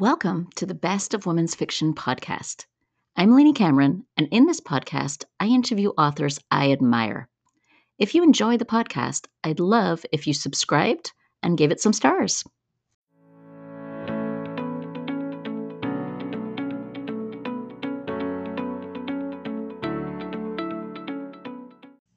Welcome to the Best of Women's Fiction podcast. I'm Lainey Cameron, and in this podcast, I interview authors I admire. If you enjoy the podcast, I'd love if you subscribed and gave it some stars.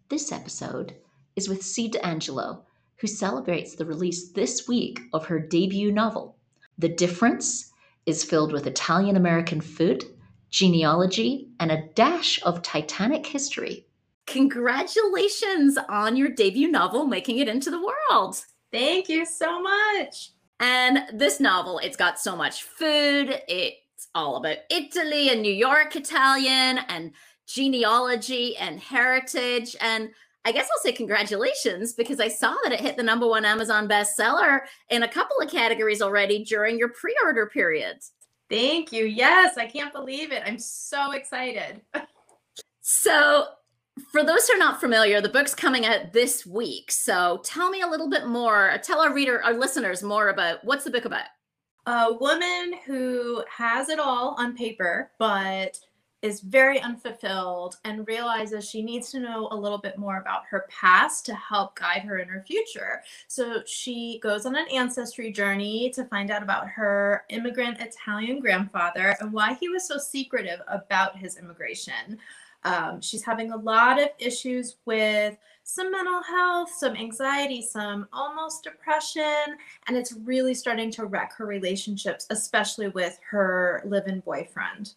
This episode is with C. D'Angelo, who celebrates the release this week of her debut novel, The Difference is filled with Italian American food, genealogy, and a dash of Titanic history. Congratulations on your debut novel making it into the world. Thank you so much. And this novel, it's got so much food. It's all about Italy and New York Italian and genealogy and heritage. And I guess I'll say congratulations because I saw that it hit the number one Amazon bestseller in a couple of categories already during your pre order period. Thank you. Yes, I can't believe it. I'm so excited. so, for those who are not familiar, the book's coming out this week. So, tell me a little bit more. Tell our reader, our listeners, more about what's the book about. A woman who has it all on paper, but is very unfulfilled and realizes she needs to know a little bit more about her past to help guide her in her future. So she goes on an ancestry journey to find out about her immigrant Italian grandfather and why he was so secretive about his immigration. Um, she's having a lot of issues with some mental health, some anxiety, some almost depression, and it's really starting to wreck her relationships, especially with her live in boyfriend.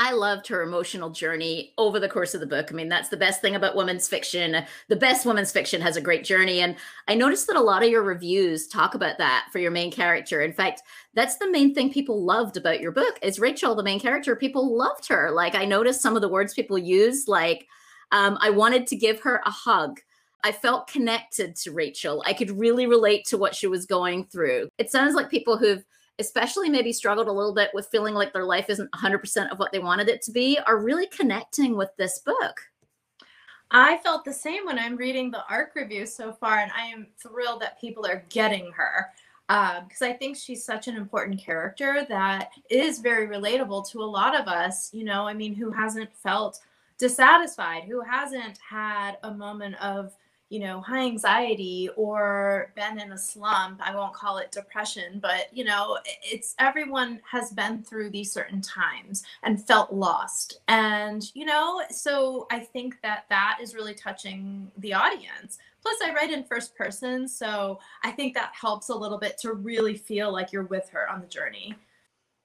I loved her emotional journey over the course of the book. I mean, that's the best thing about women's fiction. The best women's fiction has a great journey. And I noticed that a lot of your reviews talk about that for your main character. In fact, that's the main thing people loved about your book is Rachel, the main character. People loved her. Like I noticed some of the words people use, like um, I wanted to give her a hug. I felt connected to Rachel. I could really relate to what she was going through. It sounds like people who've especially maybe struggled a little bit with feeling like their life isn't 100% of what they wanted it to be, are really connecting with this book. I felt the same when I'm reading the ARC review so far, and I am thrilled that people are getting her because um, I think she's such an important character that is very relatable to a lot of us. You know, I mean, who hasn't felt dissatisfied, who hasn't had a moment of you know, high anxiety or been in a slump. I won't call it depression, but you know, it's everyone has been through these certain times and felt lost. And, you know, so I think that that is really touching the audience. Plus, I write in first person, so I think that helps a little bit to really feel like you're with her on the journey.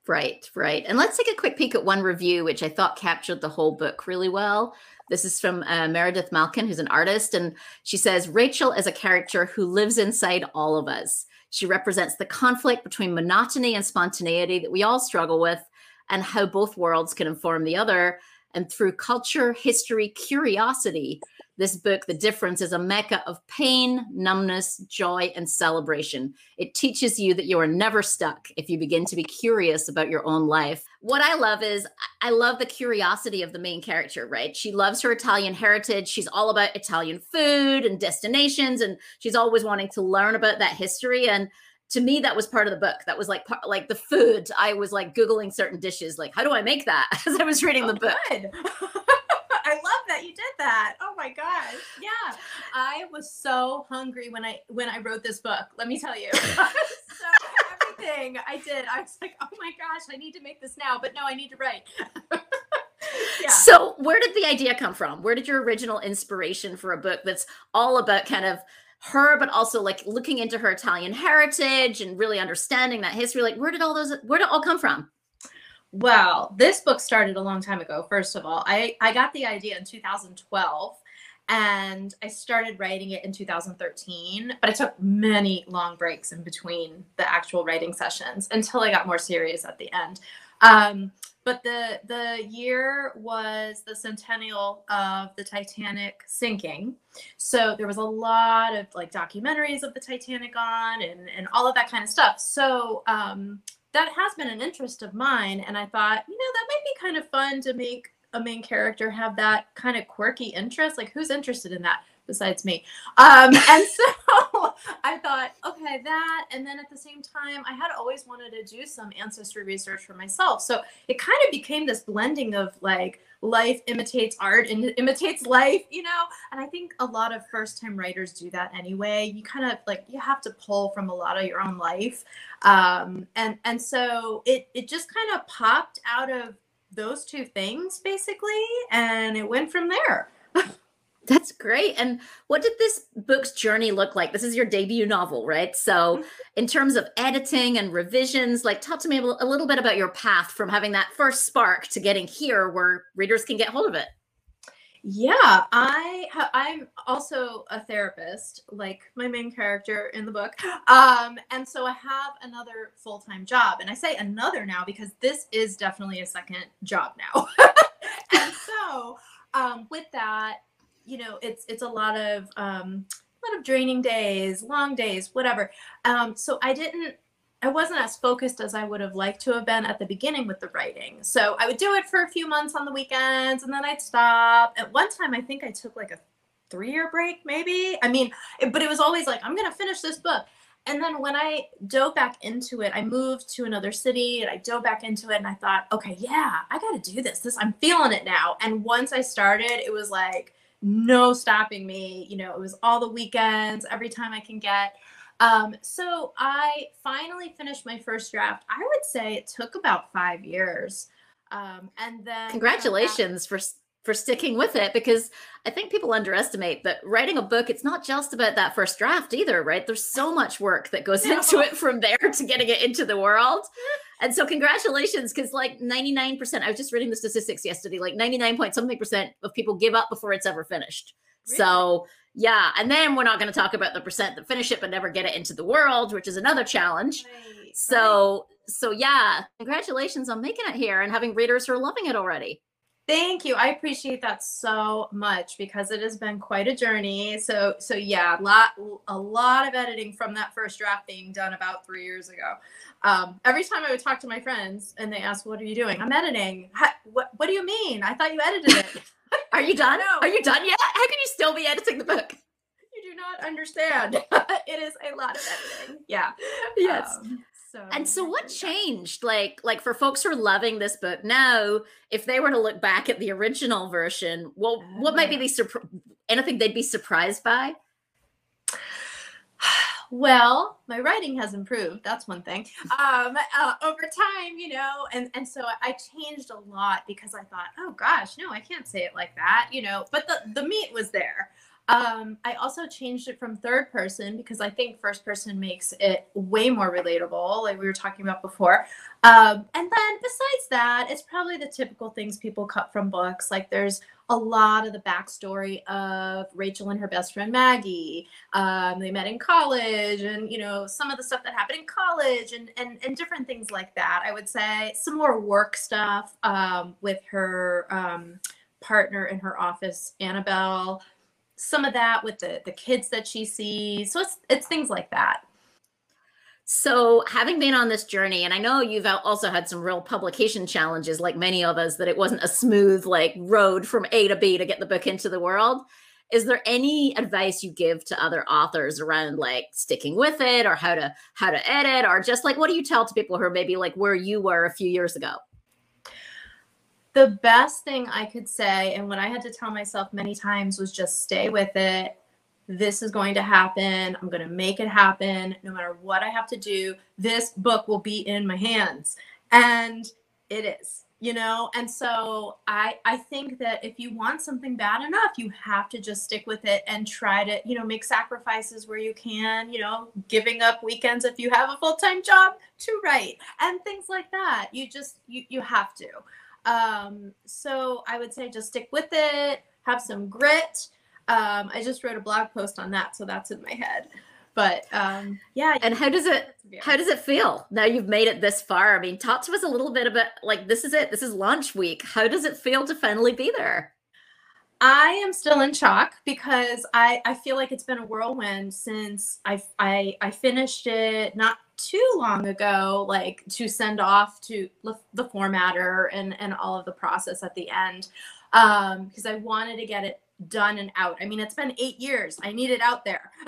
Right, right. And let's take a quick peek at one review, which I thought captured the whole book really well. This is from uh, Meredith Malkin, who's an artist. And she says Rachel is a character who lives inside all of us. She represents the conflict between monotony and spontaneity that we all struggle with, and how both worlds can inform the other. And through culture, history, curiosity, this book, The Difference, is a mecca of pain, numbness, joy, and celebration. It teaches you that you are never stuck if you begin to be curious about your own life. What I love is I love the curiosity of the main character, right? She loves her Italian heritage. She's all about Italian food and destinations, and she's always wanting to learn about that history. And to me that was part of the book that was like part, like the food i was like googling certain dishes like how do i make that as i was reading the oh, book I love that you did that. Oh my gosh. Yeah. I was so hungry when I when I wrote this book. Let me tell you. so everything I did, I was like, oh my gosh, I need to make this now. But no, I need to write. yeah. So where did the idea come from? Where did your original inspiration for a book that's all about kind of her, but also like looking into her Italian heritage and really understanding that history? Like, where did all those where did all come from? Well, this book started a long time ago. First of all, I, I got the idea in 2012 and I started writing it in 2013, but I took many long breaks in between the actual writing sessions until I got more serious at the end. Um, but the the year was the centennial of the Titanic sinking, so there was a lot of like documentaries of the Titanic on and and all of that kind of stuff. So um, that has been an interest of mine. And I thought, you know, that might be kind of fun to make a main character have that kind of quirky interest. Like, who's interested in that besides me? Um, and so I thought, okay, that. And then at the same time, I had always wanted to do some ancestry research for myself. So it kind of became this blending of like life imitates art and imitates life, you know? And I think a lot of first time writers do that anyway. You kind of like, you have to pull from a lot of your own life. Um, and, and so it, it just kind of popped out of those two things basically. And it went from there. That's great. And what did this book's journey look like? This is your debut novel, right? So, mm-hmm. in terms of editing and revisions, like talk to me a little bit about your path from having that first spark to getting here where readers can get hold of it. Yeah, I I'm also a therapist, like my main character in the book. Um, and so I have another full-time job. And I say another now because this is definitely a second job now. and so um, with that, you know, it's it's a lot of um, a lot of draining days, long days, whatever. Um, so I didn't I wasn't as focused as I would have liked to have been at the beginning with the writing. So I would do it for a few months on the weekends and then I'd stop. At one time, I think I took like a three year break, maybe. I mean, but it was always like, I'm going to finish this book. And then when I dove back into it, I moved to another city and I dove back into it and I thought, okay, yeah, I got to do this. This I'm feeling it now. And once I started, it was like no stopping me. You know, it was all the weekends, every time I can get. Um, so I finally finished my first draft. I would say it took about five years. Um, and then congratulations for for sticking with it because I think people underestimate that writing a book, it's not just about that first draft either, right? There's so much work that goes no. into it from there to getting it into the world. And so congratulations, because like 99%, I was just reading the statistics yesterday, like 99 point something percent of people give up before it's ever finished. Really? So yeah, and then we're not going to talk about the percent that finish it but never get it into the world, which is another challenge. Right, so right. so yeah, congratulations on making it here and having readers who are loving it already. Thank you. I appreciate that so much because it has been quite a journey. So so yeah, a lot a lot of editing from that first draft being done about three years ago. Um, every time I would talk to my friends and they ask, "What are you doing?" I'm editing. what What do you mean? I thought you edited it. Are you done? No. Are you done yet? How can you still be editing the book? You do not understand. it is a lot of editing. Yeah. Yes. Um, so and so what changed? Like like for folks who are loving this book now if they were to look back at the original version well what might be the surprise anything they'd be surprised by? Well my writing has improved that's one thing. Um, uh, over time you know and and so i changed a lot because i thought oh gosh no i can't say it like that you know but the the meat was there um, I also changed it from third person because I think first person makes it way more relatable, like we were talking about before. Um, and then besides that, it's probably the typical things people cut from books. Like there's a lot of the backstory of Rachel and her best friend Maggie. Um, they met in college, and you know some of the stuff that happened in college, and and and different things like that. I would say some more work stuff um, with her um, partner in her office, Annabelle some of that with the the kids that she sees. So it's it's things like that. So, having been on this journey, and I know you've also had some real publication challenges, like many of us, that it wasn't a smooth like road from A to B to get the book into the world. Is there any advice you give to other authors around like sticking with it, or how to how to edit, or just like what do you tell to people who are maybe like where you were a few years ago? The best thing I could say, and what I had to tell myself many times, was just stay with it. This is going to happen. I'm going to make it happen. No matter what I have to do, this book will be in my hands. And it is, you know? And so I I think that if you want something bad enough, you have to just stick with it and try to, you know, make sacrifices where you can, you know, giving up weekends if you have a full-time job to write and things like that. You just you you have to. Um, so I would say just stick with it, have some grit. Um, I just wrote a blog post on that, so that's in my head. But um, yeah. And how does it how does it feel now you've made it this far? I mean, talk to us a little bit about like this is it. This is launch week. How does it feel to finally be there? I am still in shock because I, I feel like it's been a whirlwind since I, I I finished it not too long ago, like to send off to the formatter and and all of the process at the end, um, because I wanted to get it done and out. I mean, it's been eight years. I need it out there.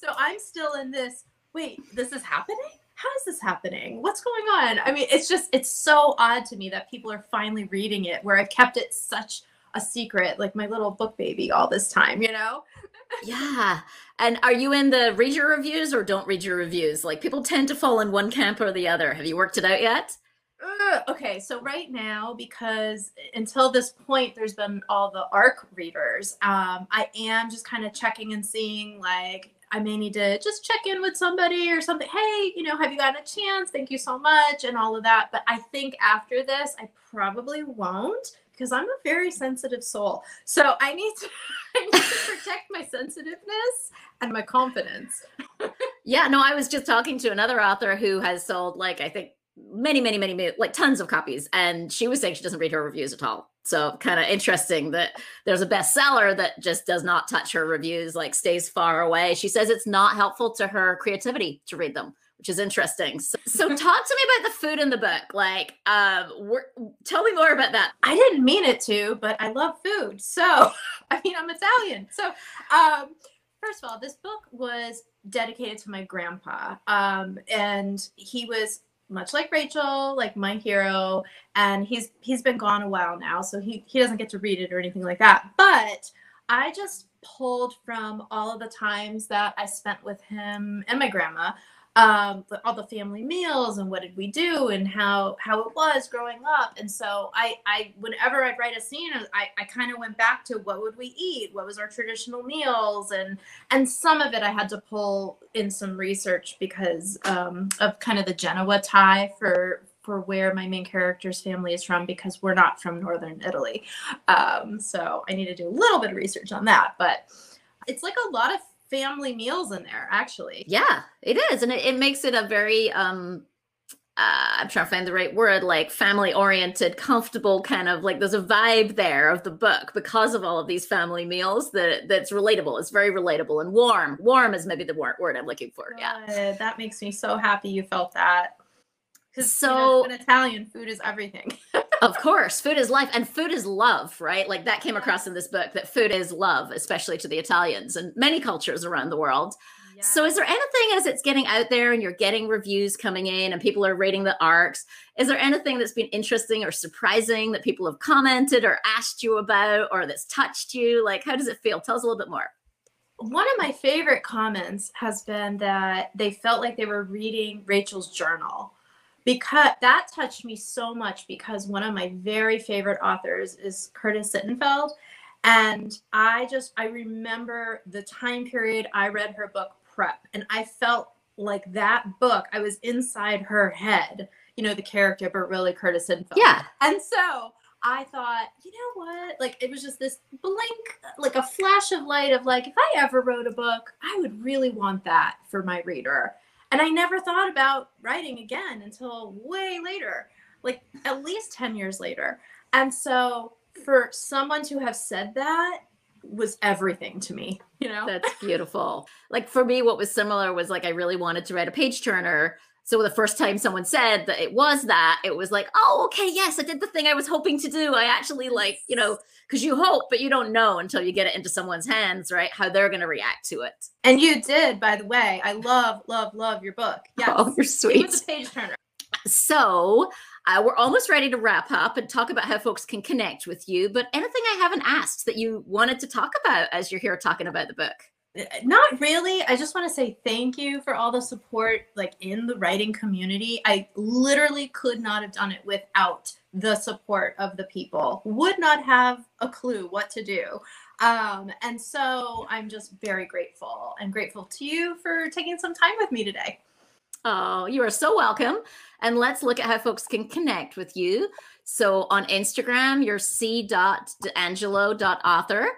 so, I'm still in this. Wait, this is happening? How is this happening? What's going on? I mean, it's just it's so odd to me that people are finally reading it where I've kept it such a secret, like my little book baby all this time, you know? yeah. And are you in the read your reviews or don't read your reviews? Like people tend to fall in one camp or the other. Have you worked it out yet? okay, so right now, because until this point, there's been all the ARC readers. Um, I am just kind of checking and seeing, like, I may need to just check in with somebody or something. Hey, you know, have you gotten a chance? Thank you so much, and all of that. But I think after this, I probably won't because I'm a very sensitive soul. So I need to, I need to protect my sensitiveness and my confidence. yeah, no, I was just talking to another author who has sold like I think many, many, many, like tons of copies. And she was saying she doesn't read her reviews at all. So kind of interesting that there's a bestseller that just does not touch her reviews, like stays far away. She says it's not helpful to her creativity to read them, which is interesting. So, so talk to me about the food in the book. Like, um, tell me more about that. I didn't mean it to, but I love food. So, I mean, I'm Italian. So, um, first of all, this book was dedicated to my grandpa. Um, and he was much like Rachel, like my hero, and he's he's been gone a while now, so he he doesn't get to read it or anything like that. But I just pulled from all of the times that I spent with him and my grandma um, all the family meals and what did we do and how how it was growing up. And so I I whenever I'd write a scene, I, I kind of went back to what would we eat, what was our traditional meals, and and some of it I had to pull in some research because um, of kind of the Genoa tie for for where my main character's family is from because we're not from northern Italy. Um, so I need to do a little bit of research on that, but it's like a lot of family meals in there actually yeah it is and it, it makes it a very um uh, I'm trying to find the right word, like family oriented, comfortable kind of like there's a vibe there of the book because of all of these family meals that that's relatable. It's very relatable and warm. Warm is maybe the word, I'm looking for. Yeah. that makes me so happy you felt that. Because so you know, in Italian, food is everything. of course, food is life and food is love, right? Like that came across in this book that food is love, especially to the Italians and many cultures around the world. Yeah. So, is there anything as it's getting out there and you're getting reviews coming in and people are rating the arcs? Is there anything that's been interesting or surprising that people have commented or asked you about or that's touched you? Like, how does it feel? Tell us a little bit more one of my favorite comments has been that they felt like they were reading Rachel's journal because that touched me so much because one of my very favorite authors is Curtis Sittenfeld and I just I remember the time period I read her book Prep and I felt like that book I was inside her head you know the character but really Curtis Sittenfeld yeah and so I thought, you know what? Like it was just this blink, like a flash of light of like, if I ever wrote a book, I would really want that for my reader. And I never thought about writing again until way later, like at least 10 years later. And so for someone to have said that was everything to me, you know? That's beautiful. like for me, what was similar was like I really wanted to write a page turner so the first time someone said that it was that, it was like, oh, okay, yes, I did the thing I was hoping to do. I actually like, you know, because you hope, but you don't know until you get it into someone's hands, right? How they're going to react to it. And you did, by the way. I love, love, love your book. Yeah, Oh, you're sweet. It page turner. So uh, we're almost ready to wrap up and talk about how folks can connect with you. But anything I haven't asked that you wanted to talk about as you're here talking about the book? not really i just want to say thank you for all the support like in the writing community i literally could not have done it without the support of the people. Would not have a clue what to do. Um, and so i'm just very grateful and grateful to you for taking some time with me today. Oh you are so welcome. And let's look at how folks can connect with you. So on instagram you're c.d'angelo.author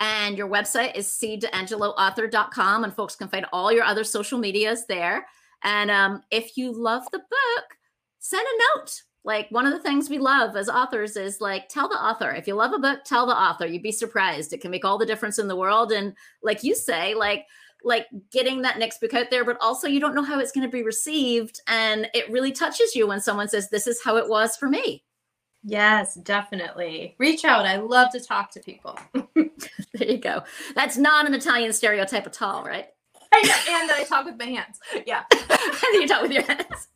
and your website is cdangeloauthor.com, and folks can find all your other social medias there. And um, if you love the book, send a note. Like one of the things we love as authors is like tell the author. If you love a book, tell the author. You'd be surprised. It can make all the difference in the world. And like you say, like like getting that next book out there, but also you don't know how it's going to be received. And it really touches you when someone says, This is how it was for me. Yes, definitely. Reach out. I love to talk to people. there you go. That's not an Italian stereotype at all, right? And that I talk with my hands. Yeah. and you talk with your hands.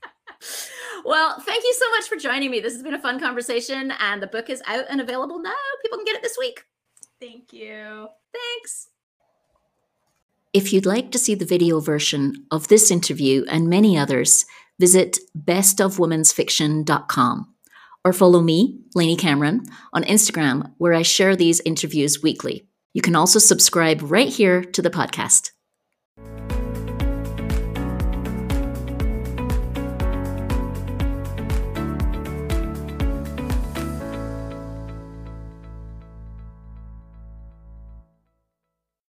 Well, thank you so much for joining me. This has been a fun conversation, and the book is out and available now. People can get it this week. Thank you. Thanks. If you'd like to see the video version of this interview and many others, visit bestofwomensfiction.com or follow me, Lainey Cameron, on Instagram, where I share these interviews weekly. You can also subscribe right here to the podcast.